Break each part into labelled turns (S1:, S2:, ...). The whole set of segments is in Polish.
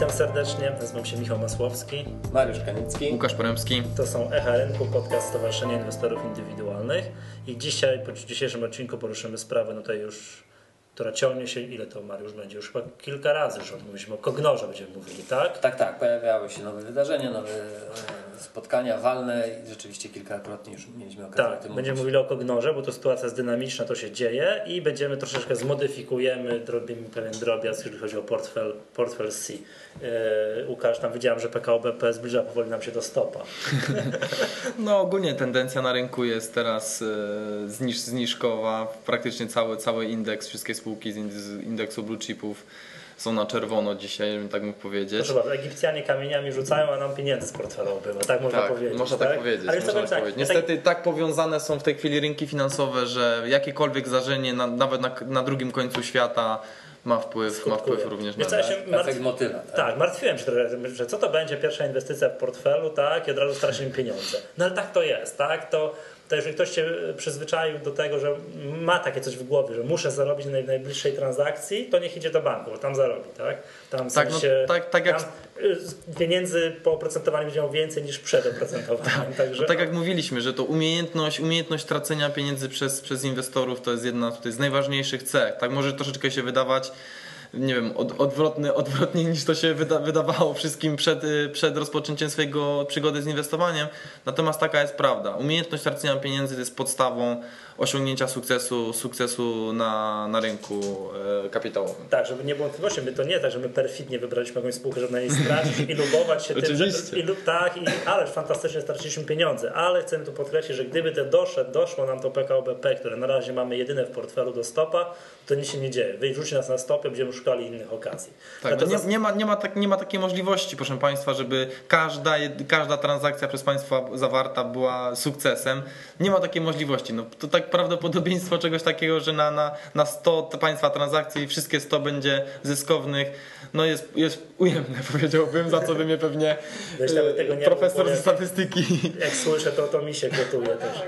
S1: Witam serdecznie, nazywam się Michał Masłowski.
S2: Mariusz Kanicki.
S3: Łukasz Poremski.
S1: To są Echa Rynku, podcast Stowarzyszenia Inwestorów Indywidualnych. I dzisiaj, po dzisiejszym odcinku poruszymy sprawę, no tutaj już, która ciągnie się, ile to Mariusz będzie? Już chyba kilka razy, że mówiliśmy o Kognorze będziemy mówili, tak?
S2: Tak, tak, pojawiały się nowe wydarzenia, nowe e, spotkania walne i rzeczywiście kilkakrotnie już mieliśmy okazję
S1: Tak,
S2: tym
S1: będziemy
S2: mówić.
S1: mówili o Kognorze, bo to sytuacja jest dynamiczna, to się dzieje i będziemy troszeczkę zmodyfikujemy, zrobimy pewien drobiazg, jeżeli chodzi o portfel, portfel C. Yy, Łukasz, tam widziałem, że PKO BP zbliża powoli nam się do stopa.
S3: No ogólnie tendencja na rynku jest teraz e, zniż, zniżkowa. Praktycznie cały, cały indeks, wszystkie spółki z ind- z indeksu blue chipów są na czerwono dzisiaj, bym tak mógł powiedzieć.
S1: Proszę bardzo, Egipcjanie kamieniami rzucają, a nam pieniędzy z portfela ubywa, tak można
S3: Tak,
S1: powiedzieć.
S3: można tak, powiedzieć.
S1: Ale
S3: można tak
S1: tak,
S3: powiedzieć.
S1: tak-
S3: Niestety tak powiązane są w tej chwili rynki finansowe, że jakiekolwiek zdarzenie na, nawet na, na drugim końcu świata ma wpływ, ma
S1: Skutkuje.
S3: wpływ również na
S1: Wiesz co, ja się
S2: Efekt
S1: martw...
S2: motyla. Tak?
S1: Tak, martwiłem się trochę, że co to będzie pierwsza inwestycja w portfelu, tak, i od razu stracimy pieniądze. No ale tak to jest, tak, to, to jeżeli ktoś cię przyzwyczaił do tego, że ma takie coś w głowie, że muszę zarobić na najbliższej transakcji, to niech idzie do banku, bo tam zarobi, tak? Tam w
S3: Tak, no,
S1: sensie,
S3: tak- tak jak-
S1: tam y, pieniędzy po oprocentowaniu będzie miał więcej niż przed oprocentowaniem, także...
S3: No tak jak mówiliśmy, że to umiejętność, umiejętność tracenia pieniędzy przez, przez inwestorów to jest jedna z najważniejszych cech. Tak może troszeczkę się wydawać, nie wiem, od, odwrotny, odwrotnie niż to się wyda, wydawało wszystkim przed, y, przed rozpoczęciem swojego przygody z inwestowaniem. Natomiast taka jest prawda. Umiejętność tracenia pieniędzy jest podstawą osiągnięcia sukcesu, sukcesu na, na rynku e, kapitałowym.
S1: Tak, żeby nie było wątpliwości, my to nie tak, że my perfidnie wybraliśmy jakąś spółkę, żeby na niej stracić i lubować się tym, że, i, tak, i ależ fantastycznie straciliśmy pieniądze, ale chcemy tu podkreślić, że gdyby to doszedł, doszło nam to PKO BP, które na razie mamy jedyne w portfelu do stopa, to nic się nie dzieje. Wyrzuci nas na stopę, będziemy szukali innych okazji.
S3: Tak,
S1: No to
S3: nie, nie, ma, nie, ma tak, nie ma takiej możliwości, proszę Państwa, żeby każda, każda transakcja przez Państwa zawarta była sukcesem. Nie ma takiej możliwości. No, to tak prawdopodobieństwo czegoś takiego, że na, na, na 100 t- Państwa transakcji wszystkie 100 będzie zyskownych, no jest, jest ujemne, powiedziałbym, za co by mnie pewnie
S1: Wiesz, nawet tego nie
S3: e, profesor ze statystyki
S1: Jak słyszę, to, to mi się gotuje też.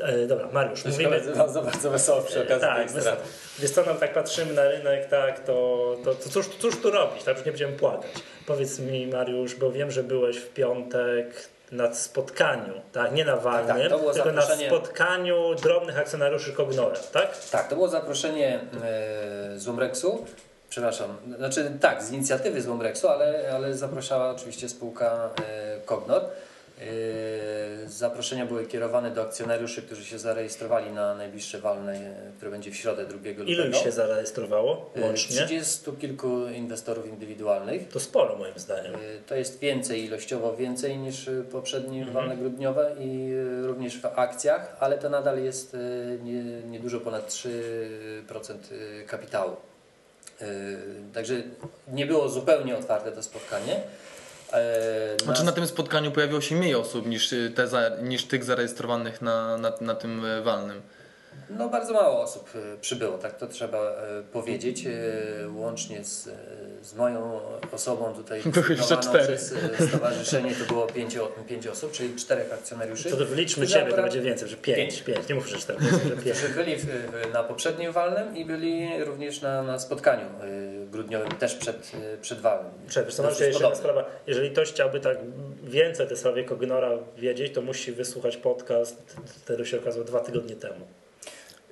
S1: E, Dobra, Mariusz, mówimy...
S2: Mówimy bardzo, bardzo wesoło przy okazji
S1: Tak,
S2: tej
S1: wiesz,
S2: straty.
S1: wiesz co, nam tak patrzymy na rynek, tak, to, to, to cóż, cóż tu robić, tak, już nie będziemy płakać. Powiedz mi Mariusz, bo wiem, że byłeś w piątek na spotkaniu, tak, nie na walnym,
S2: tak, było
S1: tylko na spotkaniu drobnych akcjonariuszy Kognora, tak?
S2: Tak, to było zaproszenie e, z Umrexu. Przepraszam, znaczy tak, z inicjatywy z Umrexu, ale, ale zapraszała oczywiście spółka e, Cognor. E, zaproszenia były kierowane do akcjonariuszy, którzy się zarejestrowali na najbliższe walne, które będzie w środę 2 lutego.
S1: Ilu już się zarejestrowało
S2: E,
S1: łącznie?
S2: 30 kilku inwestorów indywidualnych.
S1: To sporo moim zdaniem.
S2: E, To jest więcej, ilościowo więcej niż poprzednie
S1: Mhm.
S2: walne grudniowe i również w akcjach, ale to nadal jest e, nie, ponad 3% e, kapitału. Także nie było zupełnie otwarte to spotkanie. E,
S3: Znaczy
S2: na-
S3: na tym spotkaniu pojawiło się mniej osób niż, y, te za, niż tych zarejestrowanych na, na, na tym e, walnym.
S2: No bardzo mało osób e, przybyło, tak to trzeba e, powiedzieć. E, Łącznie z, z moją osobą tutaj przez stowarzyszenie to było pięć, o- pięć osób, czyli czterech akcjonariuszy.
S1: To, to wyliczmy Ciebie, to będzie więcej, że pięć,
S2: Pięć.
S1: pięć, nie mów, że cztery, powiedzmy, że pięć.
S2: którzy byli w, na poprzednim walnym i byli również na, na spotkaniu grudniowym też przed, przed walnym.
S1: Przecież to jeszcze jedna sprawa. Jeżeli ktoś chciałby tak więcej o tej sprawie Kognora wiedzieć, to musi wysłuchać podcast, który się okazał dwa tygodnie temu.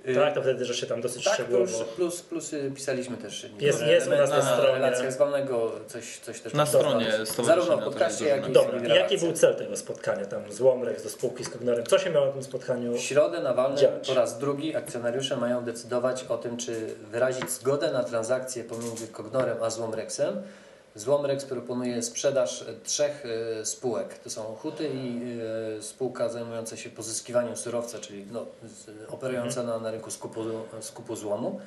S2: Y,
S1: Tak, to wtedy, że się tam dosyć
S2: tak,
S1: szczegółowo...
S2: plus, plus, plus pisaliśmy też
S1: Jest- jest u nas
S2: elementy
S1: na stronie.
S2: relacjach z walnego, coś, coś też
S3: Na stronie
S2: Zarówno w podcaście, jak i
S1: Dobra,
S2: w
S1: i jaki był cel tego spotkania tam z Łomrek, do spółki z Kognorem? Co się miało na tym spotkaniu?
S2: W środę na walnym po raz drugi akcjonariusze mają decydować o tym, czy wyrazić zgodę na transakcję pomiędzy Cognorem a Złomrexem. Złomrex proponuje sprzedaż e, trzech e, spółek. To są Huty i e, spółka zajmująca się pozyskiwaniem surowca, czyli no, operująca na, na rynku skupu, skupu złomu.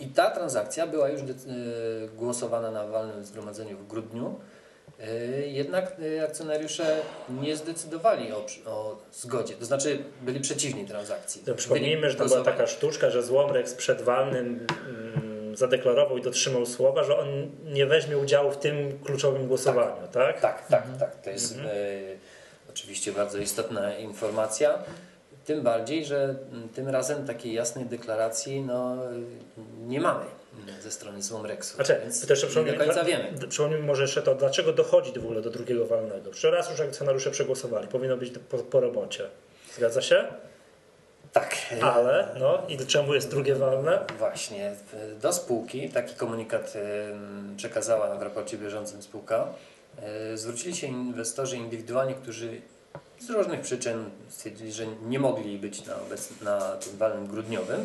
S2: I ta transakcja była już głosowana na walnym zgromadzeniu w grudniu. Jednak akcjonariusze nie zdecydowali o, o zgodzie, to znaczy byli przeciwni transakcji.
S1: To przypomnijmy, że to była taka sztuczka, że Złomrek przed walnym zadeklarował i dotrzymał słowa, że on nie weźmie udziału w tym kluczowym głosowaniu, tak?
S2: Tak, tak, tak. To jest e, oczywiście bardzo istotna informacja. Tym bardziej, że tym razem takiej jasnej deklaracji no, nie mamy mm, ze strony Złomreksu.
S1: Znaczy,
S2: więc
S1: jeszcze
S2: nie do końca wiemy.
S1: Przypomnijmy może jeszcze to, dlaczego dochodzi w ogóle do drugiego walnego. Przecież raz już akcjonariusze przegłosowali, powinno być po, po robocie. Zgadza się?
S2: Tak.
S1: Ale, no i czemu jest drugie walne?
S2: Właśnie, do spółki taki komunikat przekazała w raporcie bieżącym spółka. E, Zwrócili się inwestorzy indywidualni, którzy z różnych przyczyn stwierdzili, że nie mogli być na, obec- na tym walnym grudniowym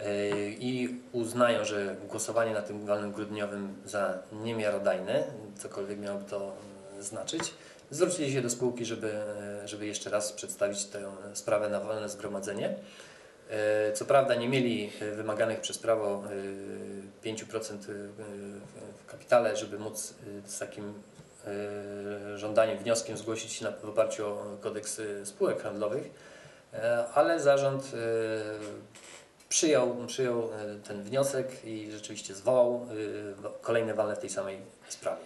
S2: e, i uznają, że głosowanie na tym walnym grudniowym za niemiarodajne, cokolwiek miałoby to znaczyć, zwrócili się do spółki, żeby, e, żeby jeszcze raz przedstawić tę sprawę na walne zgromadzenie. E, Co prawda nie mieli e, wymaganych przez prawo e, 5% w- kapitale, żeby móc e, z takim e, żądaniem, wnioskiem zgłosić się w oparciu o kodeks e, spółek handlowych, E, ale zarząd e, przyjął, przyjął e, ten wniosek i rzeczywiście zwołał e, kolejne walne w tej samej sprawie.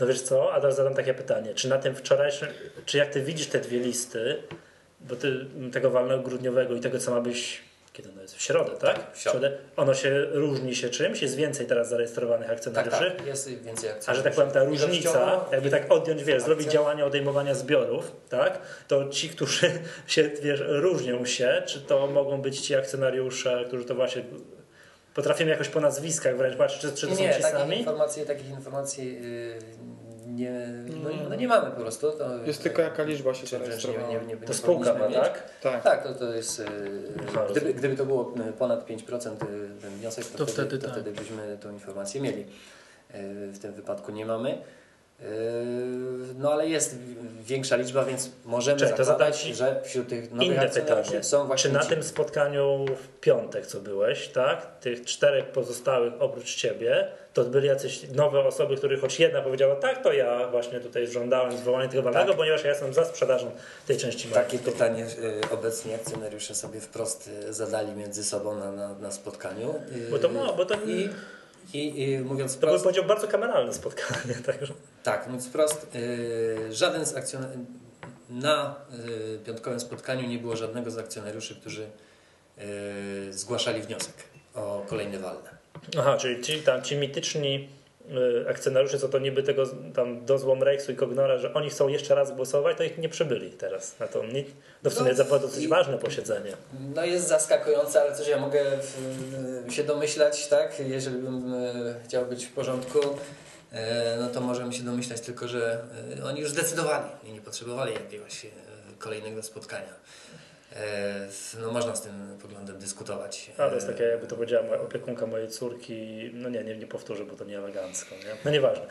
S1: No wiesz co, a teraz zadam takie pytanie. Czy na tym wczorajszym, czy jak ty widzisz te dwie listy, bo ty tego walnego grudniowego i tego, co ma być, kiedy ono jest? W środę, tak?
S2: w środę.
S1: Ono się różni się czymś? Jest więcej teraz zarejestrowanych
S2: Tak,
S1: akcjonariuszy?
S2: tak, jest więcej akcji.
S1: A że tak powiem, ta różnica, jakby tak odjąć, wiesz, zrobić
S2: akcja.
S1: działania odejmowania zbiorów, tak? To ci, którzy się, wiesz, różnią się, czy to mogą być ci akcjonariusze, którzy to właśnie potrafią jakoś po nazwiskach wręcz patrzeć, czy, czy to
S2: nie,
S1: są
S2: nie,
S1: ci
S2: takich
S1: sami?
S2: informacji, takich informacji yy, nie, no, no nie mamy po prostu. To,
S3: Jest tylko jaka liczba się zarejestrowała.
S2: nie, nie, nie
S1: To spółka ma, tak?
S3: Tak.
S2: Tak, to, to jest. Yy, gdyby, gdyby to było yy, ponad 5% ten wniosek, to,
S3: To
S2: wtedy,
S3: wtedy
S2: to
S3: tak.
S2: wtedy byśmy tą informację mieli. Yy, w tym wypadku nie mamy. Yy, No ale jest większa liczba, więc możemy
S1: Czekaj, to
S2: zakładać,
S1: zadać
S2: że wśród tych nowych
S1: Inne
S2: akcjonariuszy
S1: pytanie.
S2: są właśnie
S1: Czy na
S2: ci.
S1: tym spotkaniu w piątek, co byłeś, tak? Tych czterech pozostałych oprócz ciebie, to byli jacyś nowe osoby, których choć jedna powiedziała, tak, to ja właśnie tutaj żądałem zwołania tego walnego,
S2: Tak.
S1: ponieważ ja jestem za sprzedażą tej części
S2: Takie pytanie y, obecni akcjonariusze sobie wprost y, zadali między sobą na, na, na spotkaniu. Y,
S1: Bo to ma- bo to-
S2: I, i, i mówiąc
S1: To
S2: wprost,
S1: powiedział, bardzo kameralne spotkanie, także...
S2: tak, mówiąc wprost, y, żaden z akcjonariuszy, na y, piątkowym spotkaniu nie było żadnego z akcjonariuszy, którzy y, zgłaszali wniosek o kolejne walne.
S1: Aha, czyli ci, tam, ci mityczni y, akcjonariusze, co to niby tego tam do złom Rexu i Kognora, że oni chcą jeszcze raz głosować, to ich nie przybyli teraz na to. No w sumie
S2: No,
S1: było dosyć ważne posiedzenie.
S2: No jest zaskakujące, ale coś ja mogę w, się domyślać, tak? Jeżeli bym e, chciał być w porządku, e, no to możemy się domyślać tylko, że oni już zdecydowali i nie potrzebowali jakiegoś kolejnego spotkania. No można z tym poglądem dyskutować.
S1: A to jest takie, jakby to powiedziała moja opiekunka mojej córki, no nie, nie, nie powtórzę, bo to nie elegancko, nie? No nieważne.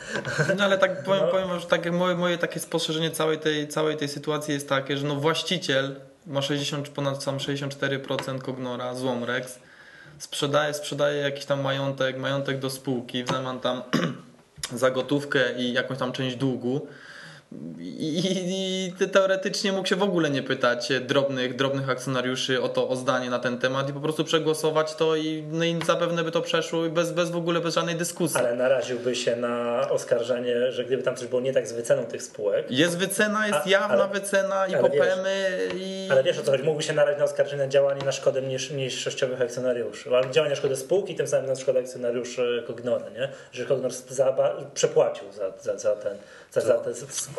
S3: No ale tak powiem,
S1: No.
S3: powiem że takie moje, moje takie spostrzeżenie całej tej, całej tej sytuacji jest takie, że no właściciel ma 60, czy ponad sam 64% Kognora, Złomrex, sprzedaje, sprzedaje jakiś tam majątek, majątek do spółki, w zamian tam za gotówkę i jakąś tam część długu. I, i, I teoretycznie mógł się w ogóle nie pytać drobnych, drobnych akcjonariuszy o to, o zdanie na ten temat i po prostu przegłosować to i, no i zapewne by to przeszło bez, bez w ogóle, bez żadnej dyskusji.
S1: Ale naraziłby się na oskarżenie, że gdyby tam coś było nie tak z wyceną tych spółek,
S3: Jest wycena, jest
S1: A-
S3: jawna
S1: ale-
S3: wycena i popemy i...
S1: ale wiesz o co chodzi, mógłby się narazić na oskarżenie działanie na szkodę mniejsz, mniejszościowych akcjonariuszy, albo działanie na szkodę spółki, tym samym na szkodę akcjonariuszy Kognora, nie? Że Kognor za, przepłacił za, za, za ten, za, za te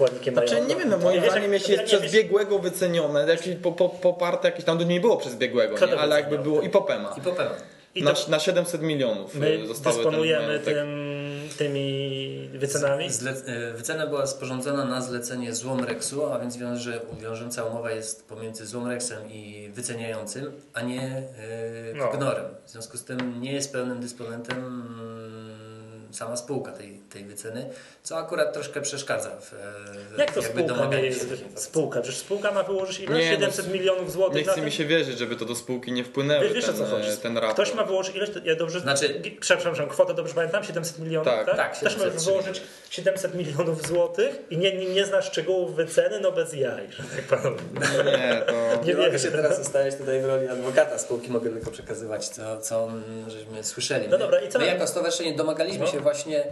S1: składniki
S3: Znaczy,
S1: majątku.
S3: nie wiem, no moim zdaniem jeśli jest przez biegłego wycenione, jakieś po, po, poparte jakieś tam, to nie było przez biegłego, nie? ale jakby było i popema.
S2: I popema.
S1: I
S3: Na,
S1: to
S3: na 700 milionów
S1: my
S3: y, zostały ten
S1: dysponujemy
S3: majątek.
S1: tym, tymi wycenami.
S2: Zle, e, wycena była sporządzona na zlecenie Złomrexu, a więc wiąże, wiążąca umowa jest pomiędzy Złomrexem i wyceniającym, a nie e,
S1: No.
S2: Kognorem. W związku z tym nie jest pełnym dysponentem mm, sama spółka tej, tej wyceny, co akurat troszkę przeszkadza w, e,
S1: Jak to
S2: jakby
S1: spółka nie jest spółka? Przecież spółka ma wyłożyć ile?
S3: Nie, no,
S1: 700 milionów złotych
S3: Nie chce mi się wierzyć, żeby to do spółki nie wpłynęło,
S1: Wiesz, wiesz o
S3: ten,
S1: co chodzi?
S3: e, ten raport.
S1: Ktoś ma wyłożyć ileś, ja dobrze,
S2: Znaczy-
S1: przepraszam, kwotę dobrze pamiętam, 700 milionów,
S3: Tak.
S1: tak?
S2: Tak,
S1: Ktoś ma
S2: 703
S1: wyłożyć 700 milionów złotych i nie, nie, nie zna szczegółów wyceny, no bez jaj, że tak powiem.
S3: Nie, to...
S2: Nie mogę się teraz ustawiać tutaj w roli adwokata spółki, mogę tylko przekazywać to, co żeśmy słyszeli.
S1: No dobra, i co?
S2: My jako stowarzyszenie domagaliśmy
S1: No.
S2: się właśnie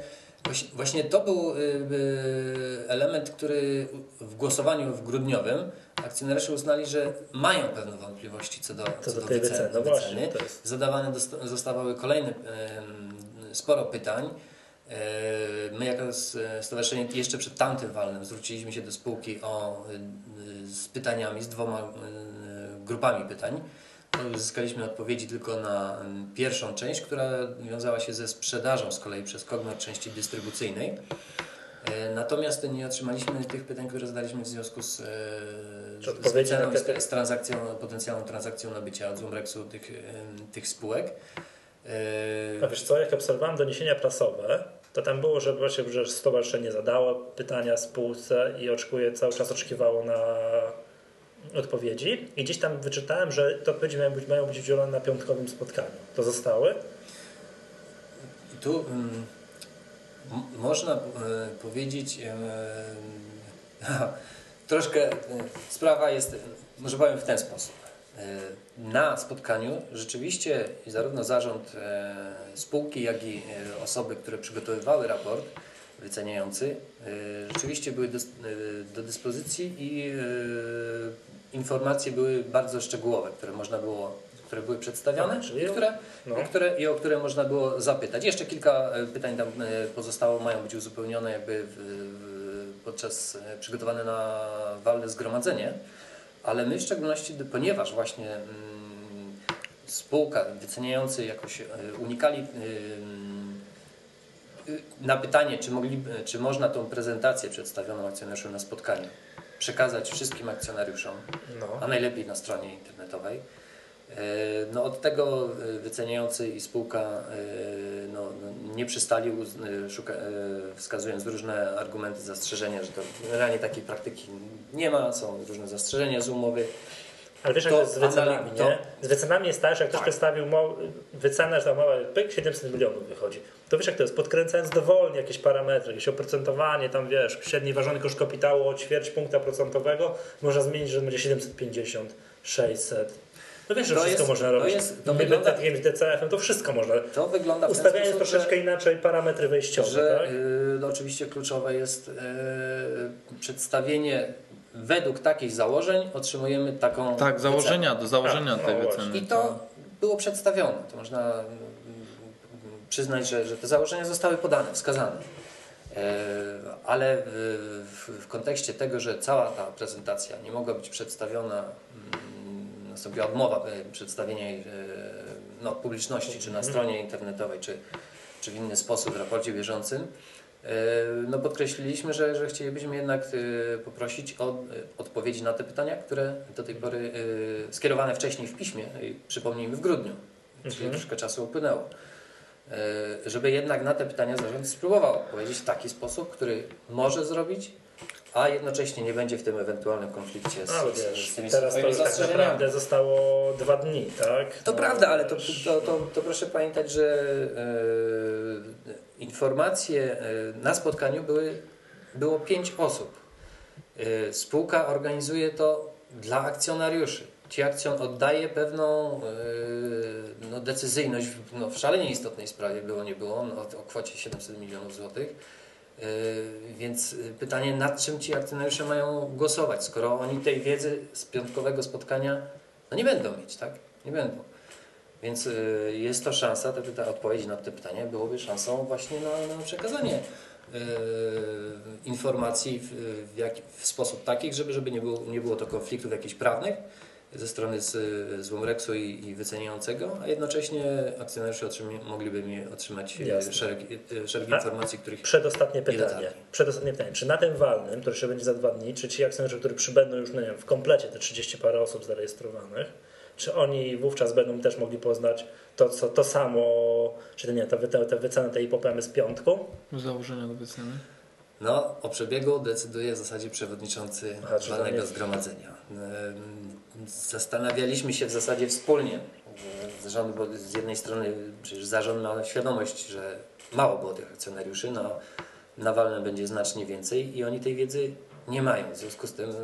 S2: Właśnie, to był y, y, element, który w głosowaniu w grudniowym akcjonariusze uznali, że mają pewne wątpliwości co do,
S1: Co
S2: co
S1: do tej wyceny. No właśnie,
S2: Zadawane zostawały kolejne sporo pytań. E, My jako stowarzyszenie jeszcze przed tamtym walnym zwróciliśmy się do spółki o, y, z pytaniami, z dwoma grupami pytań. Uzyskaliśmy odpowiedzi tylko na em, pierwszą część, która wiązała się ze sprzedażą z kolei przez Kognor części dystrybucyjnej. E, Natomiast nie otrzymaliśmy tych pytań, które zadaliśmy w związku z, e, z, ceną
S1: te-
S2: z, transakcją, potencjalną transakcją nabycia od Zumrexu tych, em, tych spółek. E,
S1: A wiesz co, jak obserwowałem doniesienia prasowe, to tam było, że właśnie że stowarzyszenie zadało pytania spółce i oczekuje, cały czas oczekiwało na odpowiedzi. I gdzieś tam wyczytałem, że te odpowiedzi mają być, mają być udzielone na piątkowym spotkaniu. To zostały?
S2: I tu mm, można e, powiedzieć, e, troszkę e, sprawa jest, może powiem w ten sposób. Na spotkaniu rzeczywiście zarówno zarząd spółki, jak i osoby, które przygotowywały raport wyceniający, rzeczywiście były do, dyspozycji i informacje były bardzo szczegółowe, które można było, które były przedstawione, i które
S1: No.
S2: o które, i o które można było zapytać. Jeszcze kilka e, pytań tam e, pozostało, mają być uzupełnione jakby w, w, podczas e, przygotowane na walne zgromadzenie, ale my w szczególności, ponieważ właśnie mm, spółka wyceniający jakoś unikali y, na pytanie, czy, mogli, czy można tą prezentację przedstawioną akcjonariuszom na spotkaniu przekazać wszystkim akcjonariuszom,
S1: No.
S2: a najlepiej na stronie internetowej. E, No od tego e, wyceniający i spółka e, no, no, nie przystali, szuka, wskazując różne argumenty, zastrzeżenia, że to generalnie takiej praktyki nie ma, są różne zastrzeżenia z umowy.
S1: Ale wiesz, jak
S2: To
S1: to jest z wycenami,
S2: anal-
S1: nie?
S2: to-
S1: Z wycenami jest tak, że jak ktoś
S2: Tak.
S1: przedstawił wycenę, że ta umowa pyk, 700 milionów wychodzi. To wiesz, jak to jest, podkręcając dowolnie jakieś parametry, jakieś oprocentowanie, tam wiesz, średni ważony koszt kapitału o ćwierć punkta procentowego, można zmienić, że będzie 750, 600. No wiesz, że
S2: To
S1: wszystko
S2: jest-
S1: można
S2: to
S1: robić.
S2: jest- to wygląda-
S1: takim DCF-em to wszystko można.
S2: To wygląda
S1: Ustawiając
S2: sposób,
S1: troszeczkę
S2: że,
S1: inaczej parametry wejściowe,
S2: że
S1: tak?
S2: y, no oczywiście kluczowe jest y, przedstawienie według takich założeń otrzymujemy taką
S3: Tak,
S2: wycenę.
S3: założenia, do założenia
S1: no
S3: tej
S1: właśnie.
S3: wyceny.
S2: I to było przedstawione. To można mm, przyznać, że, że te założenia zostały podane, wskazane. E, Ale w, kontekście tego, że cała ta prezentacja nie mogła być przedstawiona, mm, nastąpiła odmowa e, przedstawienia jej no, publiczności, czy na stronie internetowej, czy, czy w inny sposób w raporcie bieżącym, no podkreśliliśmy, że, że chcielibyśmy jednak e, poprosić o e, odpowiedzi na te pytania, które do tej pory e, skierowane wcześniej w piśmie, przypomnijmy w grudniu, czyli
S1: Mhm.
S2: troszkę czasu upłynęło. E, Żeby jednak na te pytania zarząd spróbował odpowiedzieć w taki sposób, który może zrobić, a jednocześnie nie będzie w tym ewentualnym konflikcie z,
S1: Ale wiesz,
S2: z tymi
S1: teraz to tak naprawdę zostało dwa dni, tak?
S2: To
S1: No,
S2: prawda, ale to, to, to, to proszę pamiętać, że e, informacje e, na spotkaniu były, było pięć osób. E, spółka organizuje to dla akcjonariuszy. Ci akcjon oddaje pewną e, no, decyzyjność w, no, w szalenie istotnej sprawie, było nie było, no, o kwocie 700 milionów złotych. Więc pytanie, nad czym ci akcjonariusze mają głosować, skoro oni tej wiedzy z piątkowego spotkania no nie będą mieć, tak? Nie będą. Więc y, jest to szansa, te pyta, odpowiedzi na te pytania byłoby szansą właśnie na, na przekazanie y, informacji w, w, jak, w sposób taki, żeby, żeby nie, było, nie było to konfliktów jakichś prawnych ze strony z, z Łomreksu i, i wyceniającego, a jednocześnie akcjonariusze otrzymie, mogliby mi otrzymać y,
S1: Jasne.
S2: szereg, y, szereg informacji, których
S1: Przedostatnie pytanie. Przedostatnie pytanie. Czy na tym walnym, który się będzie za dwa dni, czy ci akcjonariusze, którzy przybędą już nie wiem, w komplecie te 30 parę osób zarejestrowanych, czy oni wówczas będą też mogli poznać to, co, to samo, czy nie, te, te, te wyceny tej popemy z piątku?
S3: Założenia do wyceny.
S2: No, o przebiegu decyduje w zasadzie przewodniczący
S1: Aha,
S2: walnego zgromadzenia. Zastanawialiśmy się w zasadzie wspólnie, że zarząd, bo z jednej strony przecież zarząd ma świadomość, że mało było tych akcjonariuszy, no, na walne będzie znacznie więcej i oni tej wiedzy nie mają. W związku z tym e,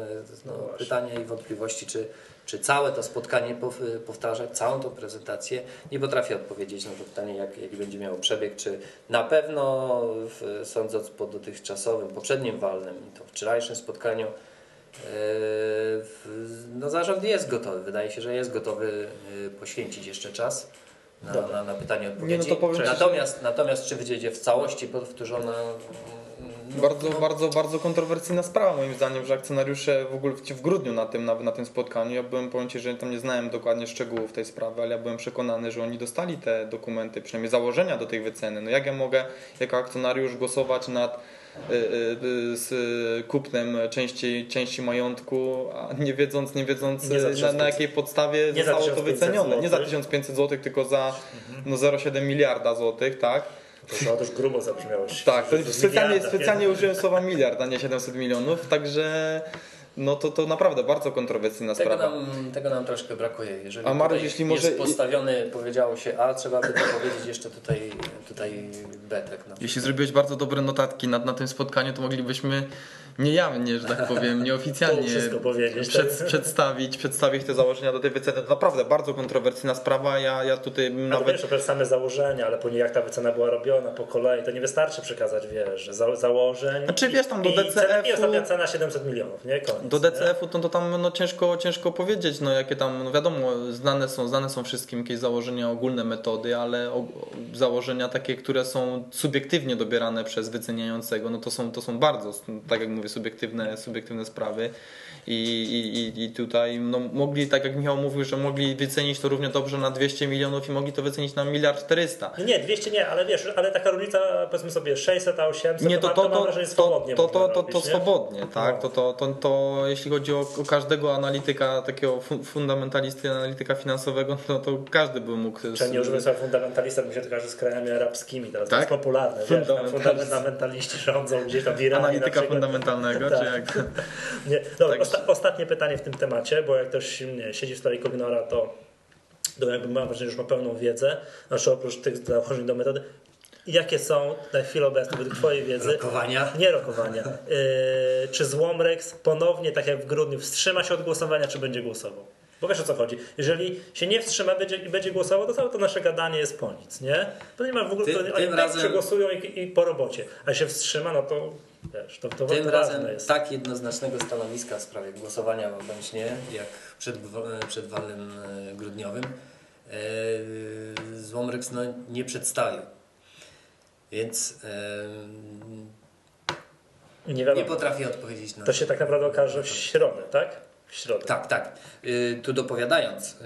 S2: no,
S1: No
S2: pytania i wątpliwości, czy, czy całe to spotkanie pow- powtarzać, całą tą prezentację, nie potrafię odpowiedzieć na to pytanie, jak, jaki będzie miało przebieg, czy na pewno w, sądząc po dotychczasowym, poprzednim walnym i to wczorajszym spotkaniu, e, no zarząd jest gotowy, wydaje się, że jest gotowy e, poświęcić jeszcze czas na,
S1: Dobra.
S2: na, na pytanie odpowiedzi.
S3: Nie, no powiem że-
S2: natomiast, natomiast czy wyjdzie w całości powtórzona
S3: Bardzo, bardzo, bardzo kontrowersyjna sprawa moim zdaniem, że akcjonariusze w ogóle w, w grudniu na tym, na, na tym spotkaniu, ja byłem, powiem Ci, że tam nie znałem dokładnie szczegółów tej sprawy, ale ja byłem przekonany, że oni dostali te dokumenty, przynajmniej założenia do tej wyceny. No jak ja mogę jako akcjonariusz głosować nad y, y, y, z kupnem części, części majątku, a nie wiedząc, nie wiedząc
S1: Nie
S3: na,
S1: 1500
S3: na jakiej podstawie
S1: Nie
S3: zostało to
S1: 1500
S3: wycenione. Nie za
S1: złotych.
S3: 1500 zł, tylko za no, 0,7 miliarda złotych, tak?
S1: To, to już grubo zabrzmiało.
S3: Tak, to specjalnie, specjalnie
S1: nie?
S3: użyłem słowa miliard, a nie 700 milionów, także no to, to naprawdę bardzo kontrowersyjna
S2: Tego
S3: sprawa.
S2: nam, tego nam troszkę brakuje. Jeżeli
S3: A Mariusz, jeśli może-
S2: jest postawiony, powiedziało się A, trzeba by to powiedzieć jeszcze tutaj, tutaj B. Tak.
S3: Jeśli zrobiłeś bardzo dobre notatki na, na tym spotkaniu, to moglibyśmy niejawnie, że tak powiem, nieoficjalnie
S1: powiedzieć.
S3: przed,
S1: tak?
S3: przedstawić, przedstawić te założenia do tej wyceny. To naprawdę bardzo kontrowersyjna sprawa. Ja, ja tutaj bym
S1: Nawet... Wiesz, to same założenia, ale później jak ta wycena była robiona po kolei, to nie wystarczy przekazać, wiesz, za, założeń.
S3: Znaczy, wiesz, tam do DCF-u
S1: I ostatnia cena 700 milionów, nie? Koniec,
S3: Do? DCF-u to, to tam no, ciężko, ciężko powiedzieć, no jakie tam, no wiadomo, znane są, znane są wszystkim jakieś założenia, ogólne metody, ale o, założenia takie, które są subiektywnie dobierane przez wyceniającego, no to są, to są bardzo, tak jak mówię, subiektywne, subiektywne sprawy. I, i, i- tutaj no, mogli, tak jak Michał mówił, że mogli wycenić to równie dobrze na 200 milionów i mogli to wycenić na miliard 400.
S1: Nie, Nie, 200 nie, ale wiesz, ale taka różnica, powiedzmy sobie 600 a 800,
S3: Nie, to,
S1: ma-
S3: to,
S1: mam
S3: to,
S1: wrażenie,
S3: to,
S1: swobodnie
S3: to, to, to, to
S1: nie?
S3: swobodnie, tak?
S1: No.
S3: To, to, to, to jeśli chodzi o, o każdego analityka, takiego fu- fundamentalisty, analityka finansowego, to, to każdy by mógł.
S1: Czy nie użyłem słowa fundamentalista, bo się to kojarzy z krajami arabskimi, teraz
S3: Tak?
S1: to jest popularne, wiesz, fundamentaliści rządzą gdzieś tam w Iranie na
S3: Analityka fundamentalnego,
S1: Tak.
S3: czy jak?
S1: Nie. Dobra,
S3: Tak.
S1: osta- ostatnie pytanie w tym temacie, bo jak ktoś nie, siedzi w sprawie Cognora, to, to jakby mam wrażenie, że już ma pełną wiedzę, znaczy oprócz tych założeń do metody. Jakie są na chwilę obecną, według Twojej wiedzy,
S2: Rokowania.
S1: nie rokowania, yy, czy Złomrex ponownie, tak jak w grudniu, wstrzyma się od głosowania, czy będzie głosował? Bo wiesz o co chodzi. Jeżeli się nie wstrzyma będzie, i będzie głosował, to całe to nasze gadanie jest po nic, nie? To nie ma w ogóle,
S2: Tym-
S1: to, oni tak
S2: razem-
S1: przegłosują i, i po robocie. A się wstrzyma, no to wiesz, to, to,
S2: Tym
S1: to
S2: razem
S1: jest.
S2: tak jednoznacznego stanowiska w sprawie głosowania bądź nie, jak przed, przed walnym e, grudniowym, e, Złomryks no, nie przedstawił. Więc e,
S1: Nie
S2: nie potrafię odpowiedzieć na
S1: To się tak naprawdę okaże w środę, tak? W środę.
S2: Tak, tak. Tu dopowiadając,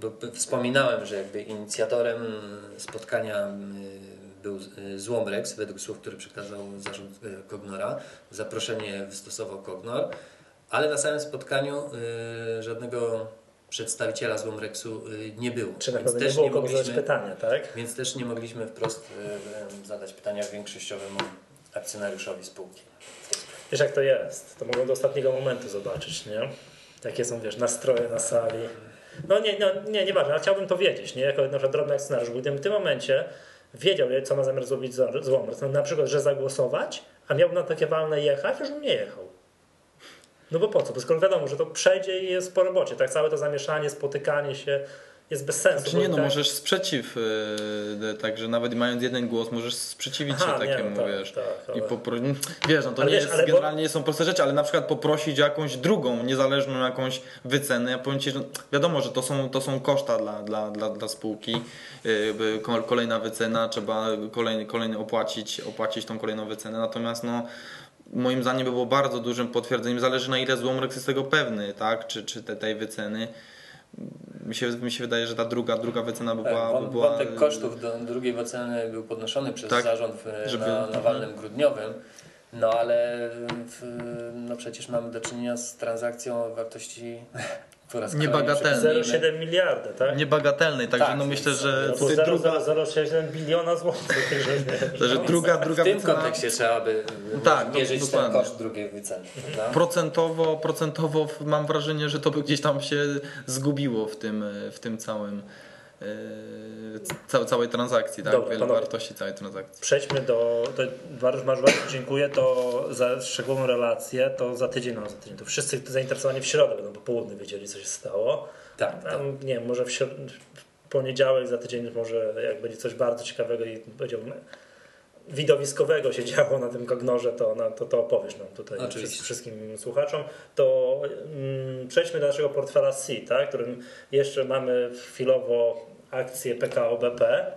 S2: bo wspominałem, że jakby inicjatorem spotkania był y, Złomrex, według słów, które przekazał zarząd Kognora. Zaproszenie wystosował Kognor, ale na samym spotkaniu y, żadnego przedstawiciela Złomrexu y, nie było.
S1: Czy
S2: Więc
S1: pewno nie
S2: też
S1: było
S2: nie
S1: kogo zadać
S2: mogliśmy,
S1: pytania, tak?
S2: więc też nie mogliśmy wprost zadać pytania większościowemu akcjonariuszowi spółki.
S1: Wiesz jak to jest, to mogą do ostatniego momentu zobaczyć, nie? Jakie są, wiesz, nastroje na sali. No nie, no, nie, nieważne, ale chciałbym to wiedzieć, nie? Jako na przykład drobny akcjonariusz, gdybym w tym momencie wiedział, co ma zamiar zrobić z Złomrec, no, na przykład, że zagłosować, a miałbym na takie walne jechać, już bym nie jechał. No bo po co? Bo skoro wiadomo, że to przejdzie i jest po robocie, tak całe to zamieszanie, spotykanie się jest bez sensu.
S3: Czy nie,
S1: bo
S3: no
S1: tak-
S3: możesz sprzeciw, yy, także nawet mając jeden głos, możesz sprzeciwić
S1: Aha,
S3: się
S1: nie,
S3: takiemu,
S1: no tak,
S3: wiesz.
S1: tak,
S3: I popro... Wiesz, no to
S1: Ale
S3: nie
S1: wiesz,
S3: jest,
S1: ale bo-
S3: generalnie nie są proste rzeczy, ale na przykład poprosić jakąś drugą, niezależną jakąś wycenę. Ja powiem Ci, że wiadomo, że to są, to są koszta dla, dla, dla, dla spółki. Yy, kolejna wycena, trzeba kolejny, kolejny opłacić, opłacić tą kolejną wycenę. Natomiast no moim zdaniem by było bardzo dużym potwierdzeniem, zależy na ile Złomrex jest tego pewny, tak, czy, czy te, tej wyceny. Mi się, mi się wydaje, że ta druga, druga wycena by była...
S2: Tak,
S3: by
S2: wą-
S3: była
S2: Wątek kosztów do drugiej wyceny był podnoszony przez
S3: Tak,
S2: zarząd w,
S3: żeby-
S2: na, na walnym grudniowym, no ale w, no przecież mamy do czynienia z transakcją o wartości
S3: Niebagatelnej.
S2: przypomnijmy,
S1: 0,7 miliarda, tak?
S3: niebagatelnej, także
S2: Tak,
S3: no myślę, że
S1: No
S3: tutaj
S1: to
S3: druga,
S1: 0,007 biliona złotych. że wiesz.
S3: że druga, druga
S2: W tym
S3: wycena
S2: kontekście trzeba by
S3: Tak, to
S2: mierzyć ten
S3: dokładnie.
S2: koszt drugiej wyceny. prawda?
S3: procentowo, procentowo mam wrażenie, że to by gdzieś tam się zgubiło w tym, w tym całym ca- całej transakcji, tak?
S1: Dobra,
S3: wartości całej transakcji.
S1: Przejdźmy do. To bardzo, dziękuję to za szczegółową relację. To za tydzień, no za tydzień. To wszyscy zainteresowani w środę będą po południu wiedzieli, co się stało.
S2: Tak, tak.
S1: Tam, nie wiem, może w, środ- w poniedziałek, za tydzień, może jak będzie coś bardzo ciekawego i powiedziałbym widowiskowego się działo na tym kognorze, to, na, to, to opowiesz nam tutaj
S2: Oczywiście.
S1: wszystkim, wszystkim słuchaczom. To mm, przejdźmy do naszego portfela C, tak, którym jeszcze mamy chwilowo akcję PKO BP.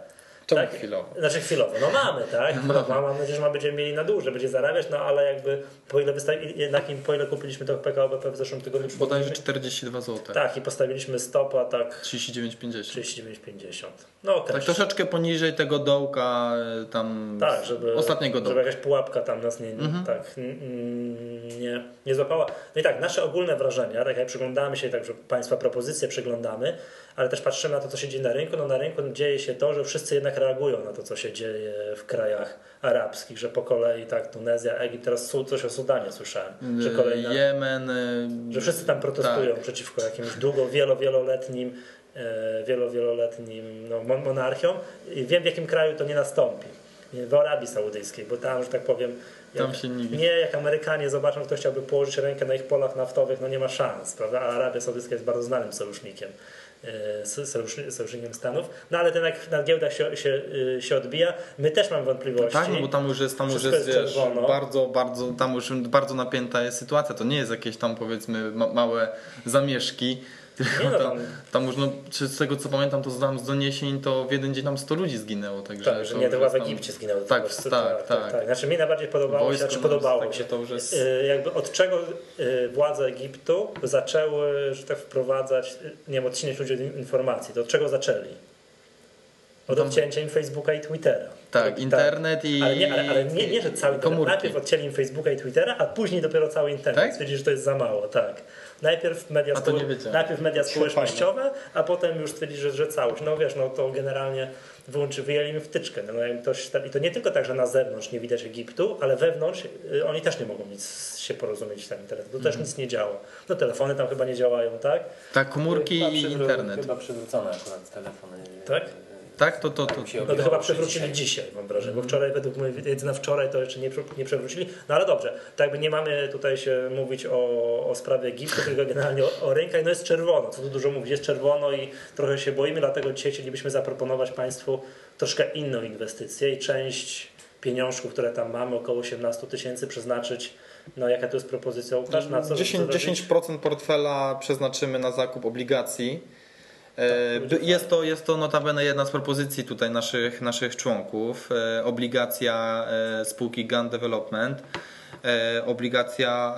S3: Czemu
S1: Tak.
S3: chwilowo?
S1: Znaczy chwilowo, no mamy, tak? No, mam, mam nadzieję, że ma będziemy mieli na dół, że będzie zarabiać, no ale jakby po ile, jednak im, po ile kupiliśmy to PKO BP w zeszłym tygodniu?
S3: Bodajże 42 zł.
S1: Tak, i postawiliśmy stopa tak
S3: 39,50.
S1: 39,50. No okej.
S3: Tak troszeczkę poniżej tego dołka e, tam
S1: Tak, żeby,
S3: ostatniego
S1: żeby
S3: dołka.
S1: jakaś pułapka tam nas nie, tak, n- n- nie, nie złapała. No i tak, nasze ogólne wrażenia, tak jak przyglądamy się, tak, że Państwa propozycje przeglądamy, ale też patrzymy na to, co się dzieje na rynku. No na rynku dzieje się to, że wszyscy jednak reagują na to, co się dzieje w krajach arabskich, że po kolei tak, Tunezja, Egipt, teraz coś o Sudanie słyszałem, że kolejna...
S3: Jemen. e,
S1: Że wszyscy tam protestują
S3: Tak.
S1: przeciwko jakimś długo, wielo, wieloletnim, e, wielo, wieloletnim no, mon- monarchiom. I wiem, w jakim kraju to nie nastąpi. W Arabii Saudyjskiej, bo tam, że tak powiem,
S3: Tam nie-
S1: nie jak Amerykanie zobaczą, kto chciałby położyć rękę na ich polach naftowych, no nie ma szans, prawda? A Arabia Saudyjska jest bardzo znanym sojusznikiem. E, sojusz- Sojusznikiem Stanów, no ale ten jak na giełdach się, się, y, się odbija. My też mamy wątpliwości.
S3: Tak, no bo tam już jest, tam już jest,
S1: jest
S3: wiesz, bardzo, bardzo, tam już bardzo napięta jest sytuacja. To nie jest jakieś tam powiedzmy ma, małe zamieszki. Tylko
S1: Nie no,
S3: tam,
S1: tam-
S3: już, no, czy z tego co pamiętam, to znam z doniesień, to w jeden dzień tam 100 ludzi zginęło. Także
S1: Tak, że
S3: to
S1: nie tylko
S3: jest
S1: w Egipcie zginęło.
S3: Tak,
S1: prostu,
S3: tak, tak.
S1: Znaczy mi najbardziej podobało
S3: Wojsko,
S1: się, czy
S3: no,
S1: podobało
S3: tak,
S1: się,
S3: to już jest-
S1: y, jakby od czego y, władze Egiptu zaczęły, że tak wprowadzać, y, nie wiem, odcinać ludzi od in- informacji, to od czego zaczęli? Od im Facebooka i Twittera.
S3: Tak, internet i
S1: Ale nie, ale, ale nie, nie, że cały internet.
S3: komórki.
S1: Najpierw odcięli im Facebooka i Twittera, a później dopiero cały internet.
S3: Tak?
S1: Stwierdzili, że to jest za mało, tak. Najpierw media,
S3: A
S1: społe- najpierw media społecznościowe, a potem już stwierdzili, że, że całość. No wiesz, no to generalnie wyłączy, wyjęli im wtyczkę. No, I to nie tylko tak, że na zewnątrz nie widać Egiptu, ale wewnątrz y, oni też nie mogą nic się porozumieć tam internetu. To
S3: Mhm.
S1: też nic nie działa. No telefony tam chyba nie działają, tak?
S3: Tak, komórki
S2: Chyba
S3: i
S2: przywró-
S3: internet.
S2: Chyba przywrócone akurat telefony.
S1: Tak?
S3: Tak, to, to, to,
S2: się
S1: No to chyba przewrócili
S2: dzisiaj.
S1: dzisiaj, mam wrażenie, bo wczoraj według mnie, jedyna wczoraj to jeszcze nie, nie przewrócili. No ale dobrze, tak jakby nie mamy tutaj się mówić o, o sprawie Egiptu, tylko generalnie o, o rynkach. No jest czerwono, co tu dużo mówić, jest czerwono i trochę się boimy, dlatego dzisiaj chcielibyśmy zaproponować Państwu troszkę inną inwestycję i część pieniążków, które tam mamy, około 18 tysięcy, przeznaczyć, no jaka to jest propozycja, Łukasz, na co?
S3: 10,
S1: co robić?
S3: 10% portfela przeznaczymy na zakup obligacji. E,
S1: będzie
S3: Jest to, jest to notabene jedna z propozycji tutaj naszych, naszych członków. E, Obligacja e, spółki Gun Development. E, Obligacja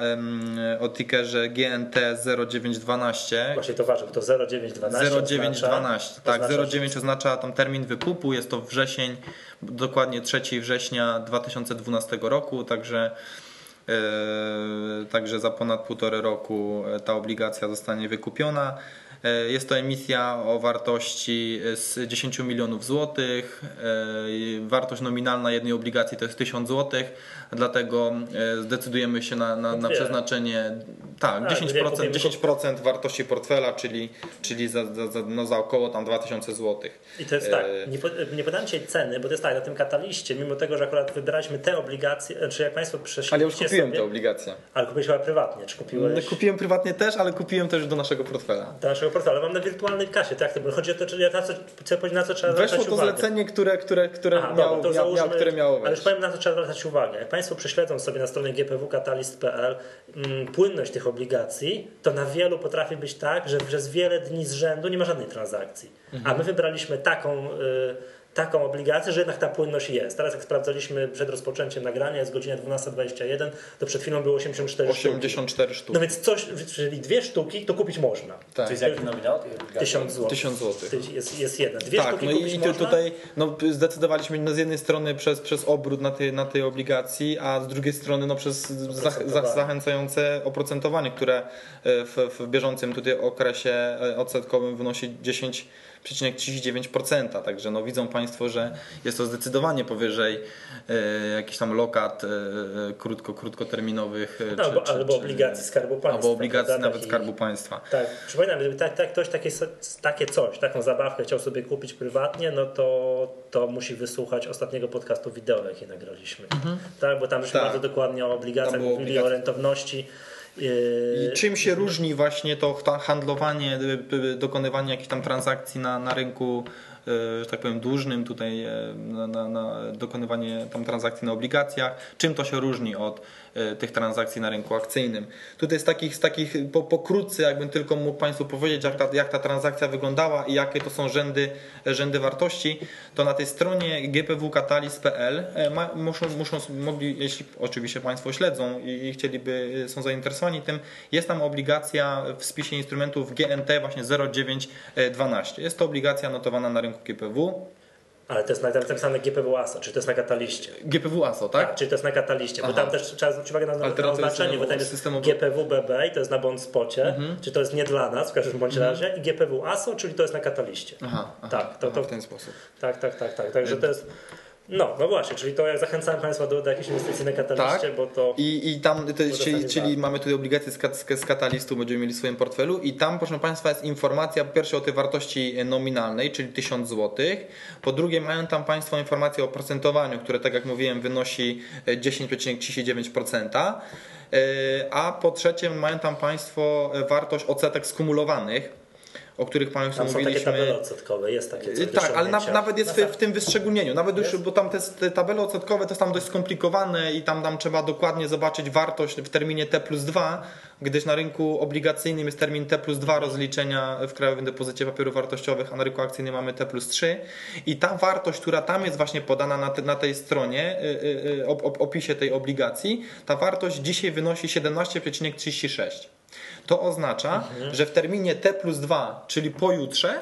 S3: o tickerze GNT 0912.
S1: Właśnie to ważne, bo to 0912
S3: 0912. Tak,
S1: oznacza,
S3: 09 oznacza tam termin wykupu, jest to wrzesień, dokładnie 3 września 2012 roku, także e, także za ponad półtorej roku e, ta obligacja zostanie wykupiona. E, Jest to emisja o wartości e, z 10 milionów złotych. E, Wartość nominalna jednej obligacji to jest 1000 złotych, dlatego zdecydujemy się na, na, na przeznaczenie tak,
S1: Tak, dwie
S3: 10%,
S1: kupimy.
S3: 10% wartości portfela, czyli, czyli za, za, za, no za około tam 2000 złotych.
S1: I to jest tak,
S3: E,
S1: nie, nie podam dzisiaj ceny, bo to jest tak, na tym kataliście, mimo tego, że akurat wybraliśmy te obligacje, czy jak Państwo przeszliście
S3: Ale ja już kupiłem
S1: sobie,
S3: te obligacje.
S1: ale kupiłeś chyba prywatnie, czy kupiłeś
S3: Kupiłem prywatnie też, ale kupiłem też do naszego portfela.
S1: do naszego portfela, ale mam na wirtualnej kasie, tak? To chodzi o to, czy na co, na co trzeba
S3: Weszło
S1: zwracać
S3: to
S1: uwagę.
S3: zlecenie, które, które, które,
S1: Aha,
S3: miało,
S1: dobra, to
S3: miało,
S1: załóżmy,
S3: które miało
S1: Ale już powiem na co trzeba zwracać uwagę. Jak Państwo prześledzą sobie na stronie gpwcatalist.pl mm, płynność tych obligacji, to na wielu potrafi być tak, że przez wiele dni z rzędu nie ma żadnej transakcji.
S3: Mhm.
S1: A my wybraliśmy taką, y, taką obligację, że jednak ta płynność jest. Teraz jak sprawdzaliśmy przed rozpoczęciem nagrania, jest godzina 12.21, to przed chwilą było 84 sztuki.
S3: 84 sztuk.
S1: No więc coś, czyli dwie sztuki, to kupić można.
S3: tak.
S2: To jest jaki nominał tej obligacji?
S1: 1000 zł.
S3: 1000 złotych.
S1: Jest, jest jedna. Dwie
S3: Tak,
S1: sztuki
S3: no
S1: kupić
S3: i tu,
S1: można.
S3: tutaj no, zdecydowaliśmy no, z jednej strony przez, przez obrót na tej, na tej obligacji, a z drugiej strony no, przez zach, zachęcające oprocentowanie, które e, w, w bieżącym tutaj okresie e, odsetkowym wynosi 10,39%. Także no, widzą Państwo że jest to zdecydowanie powyżej e, jakichś tam lokat e, krótko, krótkoterminowych. e,
S1: No,
S3: czy-
S1: albo,
S3: czy-
S1: albo obligacji Skarbu Państwa.
S3: Albo obligacji nawet
S1: Takich-
S3: Skarbu Państwa.
S1: Tak, przypominam, gdyby tak, tak, ktoś takie, takie coś, taką zabawkę chciał sobie kupić prywatnie, no to, to musi wysłuchać ostatniego podcastu wideo, jaki nagraliśmy. Tak, bo tam żeśmy
S3: Tak.
S1: bardzo dokładnie o obligacjach mówili, o rentowności.
S3: I czym się różni właśnie to handlowanie, y, dokonywanie jakichś tam transakcji na, na rynku, y, że tak powiem, dłużnym, tutaj na, na, na dokonywanie tam transakcji na obligacjach, czym to się różni od tych transakcji na rynku akcyjnym. Tutaj z takich, z takich po, pokrótce, jakbym tylko mógł Państwu powiedzieć, jak ta, jak ta transakcja wyglądała i jakie to są rzędy, rzędy wartości, to na tej stronie gpwkatalis.pl e, muszą, muszą mogli, jeśli oczywiście Państwo śledzą i, i chcieliby, są zainteresowani tym, jest tam obligacja w spisie instrumentów GNT właśnie 0912. Jest to obligacja notowana na rynku GPW.
S1: Ale to jest na- napisane GPW ASO, czyli to jest na kataliście.
S3: GPW ASO, tak?
S1: Tak, czyli to jest na kataliście, bo
S3: Aha.
S1: tam też trzeba zwrócić uwagę na, na, oznaczenie, bo tam jest
S3: systemu-
S1: GPW BB i to jest na bond spocie, czy to jest nie dla nas w każdym bądź razie i GPW ASO, czyli to jest na kataliście.
S3: Aha, aha,
S1: Tak, to-
S3: aha,
S1: to-
S3: w ten sposób.
S1: Tak, tak, tak, tak. Także to jest. No, no właśnie, czyli to ja zachęcałem Państwa do, do jakiejś inwestycji na kataliście,
S3: Tak.
S1: bo to.
S3: I, i tam, to, czyli, czyli mamy tutaj obligacje z, z, z katalistu, będziemy mieli w swoim portfelu i tam, proszę Państwa, jest informacja po pierwsze o tej wartości nominalnej, czyli 1000 zł. Po drugie, mają tam Państwo informację o procentowaniu, które, tak jak mówiłem, wynosi e, 10,39%. E, A po trzecie, mają tam Państwo e, wartość odsetek skumulowanych, o których Państwu
S1: Tam są takie
S3: mówiliśmy.
S1: tabele odsetkowe, jest takie do
S3: Tak, ale na, nawet jest
S1: No
S3: w, w tym wyszczególnieniu. Nawet już, bo tam te, te tabele odsetkowe to jest tam dość skomplikowane i tam, tam trzeba dokładnie zobaczyć wartość w terminie T plus 2, gdyż na rynku obligacyjnym jest termin T plus 2 rozliczenia w Krajowym Depozycie Papierów Wartościowych, a na rynku akcyjnym mamy T plus 3 i ta wartość, która tam jest właśnie podana na, te, na tej stronie, y, y, y, op, opisie tej obligacji, ta wartość dzisiaj wynosi 17,36. To oznacza, że w terminie T plus 2, czyli pojutrze,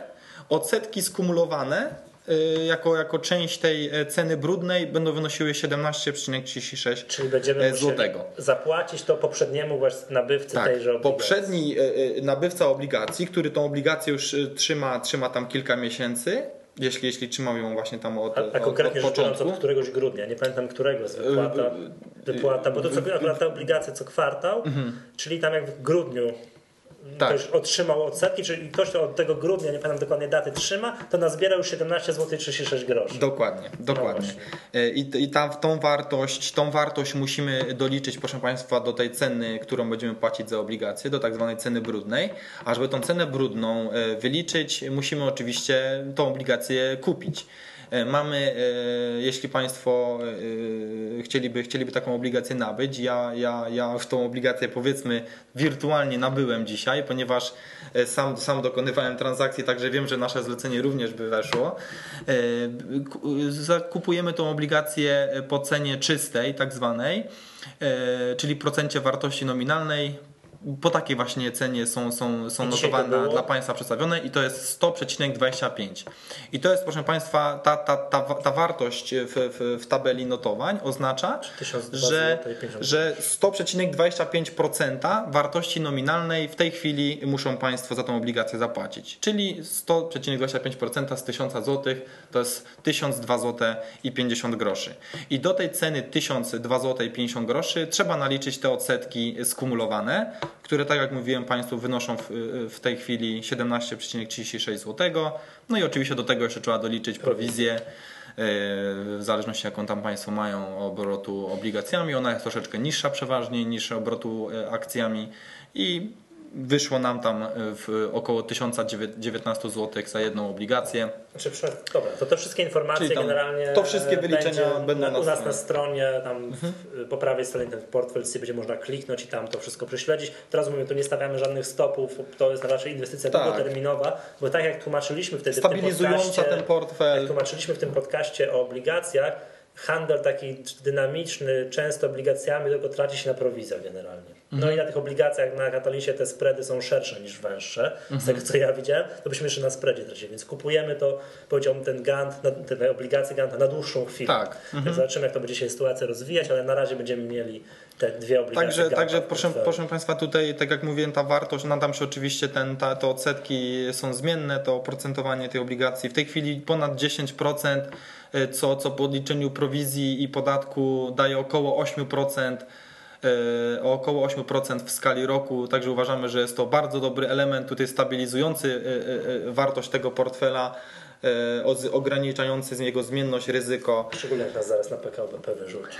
S3: odsetki skumulowane y, jako, jako część tej e, ceny brudnej będą wynosiły 17,36
S1: Czyli będziemy
S3: e, złotego.
S1: zapłacić to poprzedniemu nabywcy
S3: Tak,
S1: tejże obligacji.
S3: poprzedni e, nabywca obligacji, który tą obligację już trzyma, trzyma tam kilka miesięcy, jeśli, jeśli trzymał ją właśnie tam od,
S1: A, a
S3: od,
S1: konkretnie
S3: od
S1: biorąc
S3: początku.
S1: od któregoś grudnia, nie pamiętam którego jest wypłata,
S3: Y,
S1: wypłata bo to co akurat te obligacje co kwartał, czyli tam jak w grudniu
S3: Mhm. Tak.
S1: ktoś otrzymał odsetki, czyli ktoś od tego grudnia, nie pamiętam dokładnie daty, trzyma, to nazbiera już 17 zł 36 groszy.
S3: Dokładnie, dokładnie.
S1: No
S3: I, i ta, tą, wartość, tą wartość musimy doliczyć, proszę Państwa, do tej ceny, którą będziemy płacić za obligacje, do tak zwanej ceny brudnej. A żeby tą cenę brudną e, wyliczyć, musimy oczywiście tą obligację kupić. E, Mamy, e, jeśli Państwo e, chcieliby, chcieliby taką obligację nabyć, ja, ja, ja już tą obligację powiedzmy wirtualnie nabyłem dzisiaj, ponieważ sam, sam dokonywałem transakcji, także wiem, że nasze zlecenie również by weszło. Ku- Zakupujemy tą obligację po cenie czystej, tak zwanej, czyli procencie wartości nominalnej. Po takiej właśnie cenie są, są, są notowane dla Państwa przedstawione i to jest 100,25. I to jest, proszę Państwa, ta, ta, ta, ta wartość w, w, w tabeli notowań oznacza,
S1: 1002
S3: że,
S1: zł i 50
S3: że 100,25% wartości nominalnej w tej chwili muszą Państwo za tą obligację zapłacić. Czyli 100,25% z 1000 zł to jest 1002 zł i 50 groszy. I do tej ceny 1002 zł i 50 groszy trzeba naliczyć te odsetki skumulowane, które tak jak mówiłem Państwu wynoszą w, w tej chwili 17,36 zł. No i oczywiście do tego jeszcze trzeba doliczyć prowizję e, w zależności jaką tam Państwo mają obrotu obligacjami. Ona jest troszeczkę niższa przeważnie niż obrotu e, akcjami i wyszło nam tam e, w około 1019 zł za jedną obligację.
S1: Znaczy, dobra, to te wszystkie informacje generalnie
S3: to wszystkie
S1: e,
S3: wyliczenia będą
S1: na, u nas na stronie, tam w, po prawej stronie ten portfel będzie można kliknąć i tam to wszystko prześledzić. Teraz mówię, tu nie stawiamy żadnych stopów, to jest raczej inwestycja
S3: Tak.
S1: długoterminowa, bo tak jak tłumaczyliśmy wtedy w
S3: Stabilizująca
S1: tym podcaście,
S3: ten portfel.
S1: jak tłumaczyliśmy w tym podcaście o obligacjach, handel taki dynamiczny, często obligacjami, tylko traci się na prowizjach generalnie. No
S3: Mhm.
S1: i na tych obligacjach na katalisie te spready są szersze niż węższe. Z
S3: Mhm.
S1: tego co ja widziałem, to byśmy jeszcze na spreadzie tracili. Więc kupujemy to, powiedziałbym, ten gant, te obligacje ganta na dłuższą chwilę.
S3: Tak.
S1: Więc zobaczymy, jak to będzie się sytuacja rozwijać, ale na razie będziemy mieli te dwie obligacje.
S3: Także, także proszę, proszę Państwa, tutaj, tak jak mówiłem, ta wartość, nadam się oczywiście, ten, ta, te odsetki są zmienne, to oprocentowanie tej obligacji. W tej chwili ponad 10%, y, co, co po odliczeniu prowizji i podatku daje około 8%. y, O około 8% w skali roku, także uważamy, że jest to bardzo dobry element tutaj stabilizujący y, wartość tego portfela, o- ograniczający z niego zmienność, ryzyko
S1: Szczególnie jak nas zaraz na PKO BP wyrzuci.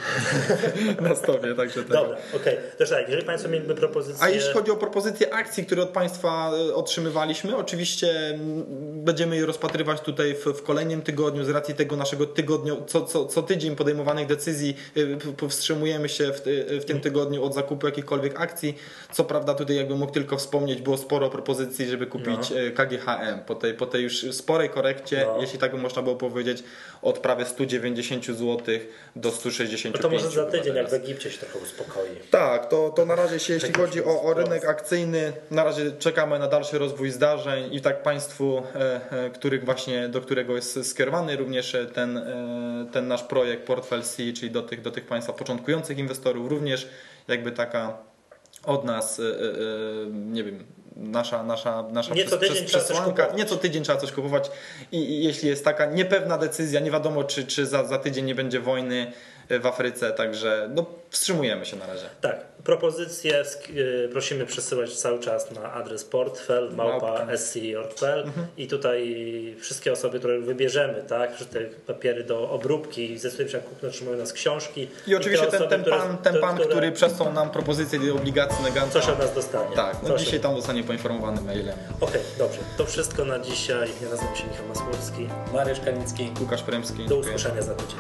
S3: na stopie. Także tak.
S1: Dobra, okej. Też tak, jeżeli Państwo mieliby propozycję...
S3: A jeśli chodzi o propozycje akcji, które od Państwa e, otrzymywaliśmy, oczywiście mm, będziemy je rozpatrywać tutaj w, w kolejnym tygodniu z racji tego naszego tygodniu, co, co, co tydzień podejmowanych decyzji p- powstrzymujemy się w, w tym tygodniu od zakupu jakichkolwiek akcji. Co prawda tutaj jakbym mógł tylko wspomnieć, było sporo propozycji, żeby kupić
S1: No.
S3: e, KGHM po tej, po tej już sporej korekcie,
S1: No.
S3: jeśli tak by można było powiedzieć, od prawie 190 zł do 165
S1: No to może za tydzień, jak w Egipcie się trochę uspokoi.
S3: Tak, to, to na razie się, jeśli chodzi o, o rynek akcyjny, na razie czekamy na dalszy rozwój zdarzeń i tak Państwu, e, e, których właśnie, do którego jest skierowany również e, ten, ten nasz projekt Portfel C, czyli do tych, do tych Państwa początkujących inwestorów, również jakby taka od nas, nie wiem, nasza, nasza, nasza
S1: Nie co
S3: przes-
S1: tydzień trzeba
S3: przesłanka.
S1: kupować.
S3: Nie co tydzień trzeba coś kupować i, i jeśli jest taka niepewna decyzja, nie wiadomo czy, czy za, za tydzień nie będzie wojny w Afryce, także no, wstrzymujemy się na razie.
S1: Tak, propozycje y, prosimy przesyłać cały czas na adres portfel małpa sc.pl i tutaj wszystkie osoby, które wybierzemy, tak, wszystkie papiery do obróbki, zdecydujemy się na kupno, otrzymują nas książki.
S3: I oczywiście
S1: te
S3: ten,
S1: osoby,
S3: ten
S1: które-
S3: pan, ten
S1: te-
S3: pan
S1: które
S3: który przesłał nam propozycję tej obligacji Neganta.
S1: coś od nas dostanie.
S3: Tak, no
S1: Coś
S3: dzisiaj
S1: od-
S3: tam zostanie poinformowany mailem.
S1: Okej, dobrze. To wszystko na dzisiaj. Ja nazywam się Michał Masłowski.
S2: Mariusz Kanicki.
S3: Łukasz Premski.
S1: Do usłyszenia za tydzień.